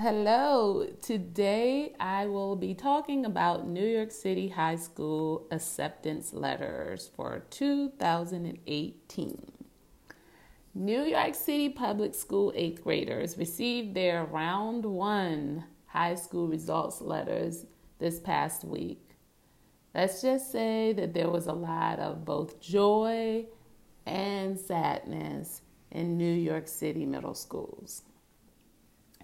Hello, today I will be talking about New York City High School acceptance letters for 2018. New York City Public School eighth graders received their round one high school results letters this past week. Let's just say that there was a lot of both joy and sadness in New York City middle schools.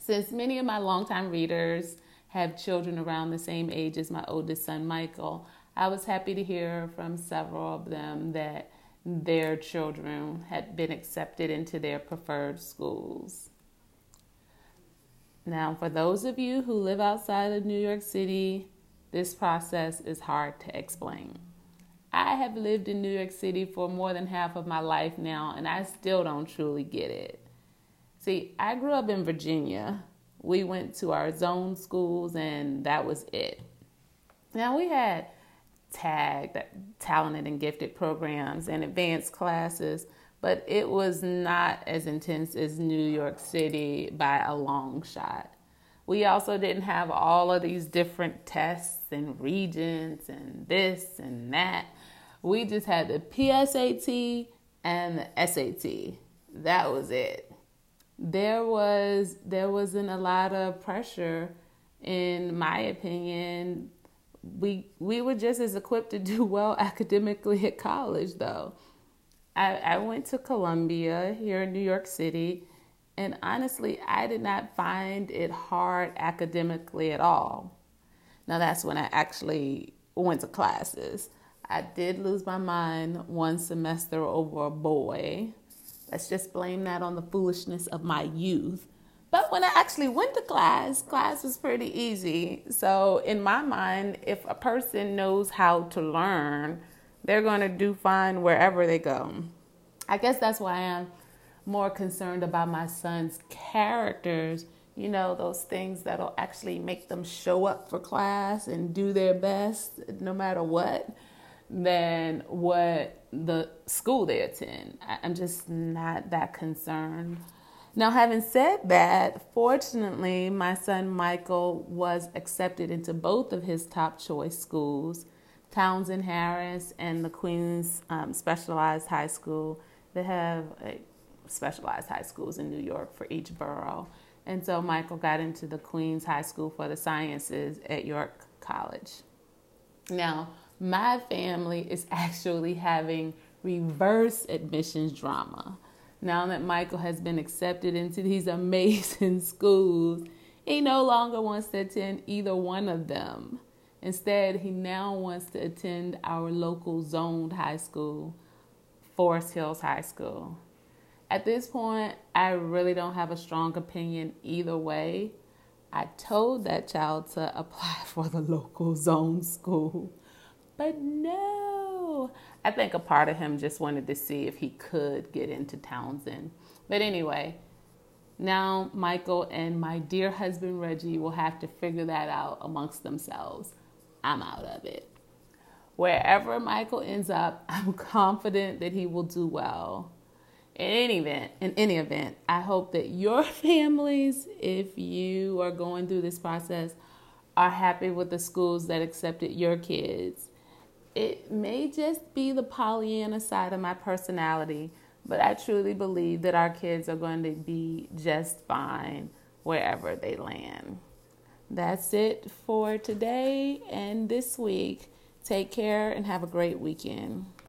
Since many of my longtime readers have children around the same age as my oldest son, Michael, I was happy to hear from several of them that their children had been accepted into their preferred schools. Now, for those of you who live outside of New York City, this process is hard to explain. I have lived in New York City for more than half of my life now, and I still don't truly get it. See, I grew up in Virginia. We went to our zone schools, and that was it. Now, we had TAG talented and gifted programs and advanced classes, but it was not as intense as New York City by a long shot. We also didn't have all of these different tests and regions and this and that. We just had the PSAT and the SAT. That was it. There was there wasn't a lot of pressure in my opinion. We we were just as equipped to do well academically at college though. I, I went to Columbia here in New York City and honestly, I did not find it hard academically at all. Now, that's when I actually went to classes. I did lose my mind one semester over a boy. Let's just blame that on the foolishness of my youth. But when I actually went to class, class was pretty easy. So, in my mind, if a person knows how to learn, they're going to do fine wherever they go. I guess that's why I'm more concerned about my son's characters, you know, those things that'll actually make them show up for class and do their best no matter what, than what the school they attend. I'm just not that concerned. Now, having said that, fortunately, my son Michael was accepted into both of his top choice schools, Townsend Harris and the Queens um, Specialized High School. They have specialized high schools in New York for each borough. And so Michael got into the Queens High School for the Sciences at York College. Now, my family is actually having reverse admissions drama. Now that Michael has been accepted into these amazing schools, he no longer wants to attend either one of them. Instead, he now wants to attend our local zoned high school, Forest Hills High School. At this point, I really don't have a strong opinion either way. I told that child to apply for the local zone school, but no. I think a part of him just wanted to see if he could get into Townsend. But anyway, now Michael and my dear husband Reggie will have to figure that out amongst themselves. I'm out of it. Wherever Michael ends up, I'm confident that he will do well in any event, in any event, I hope that your families, if you are going through this process, are happy with the schools that accepted your kids. It may just be the Pollyanna side of my personality, but I truly believe that our kids are going to be just fine wherever they land. That's it for today and this week. Take care and have a great weekend.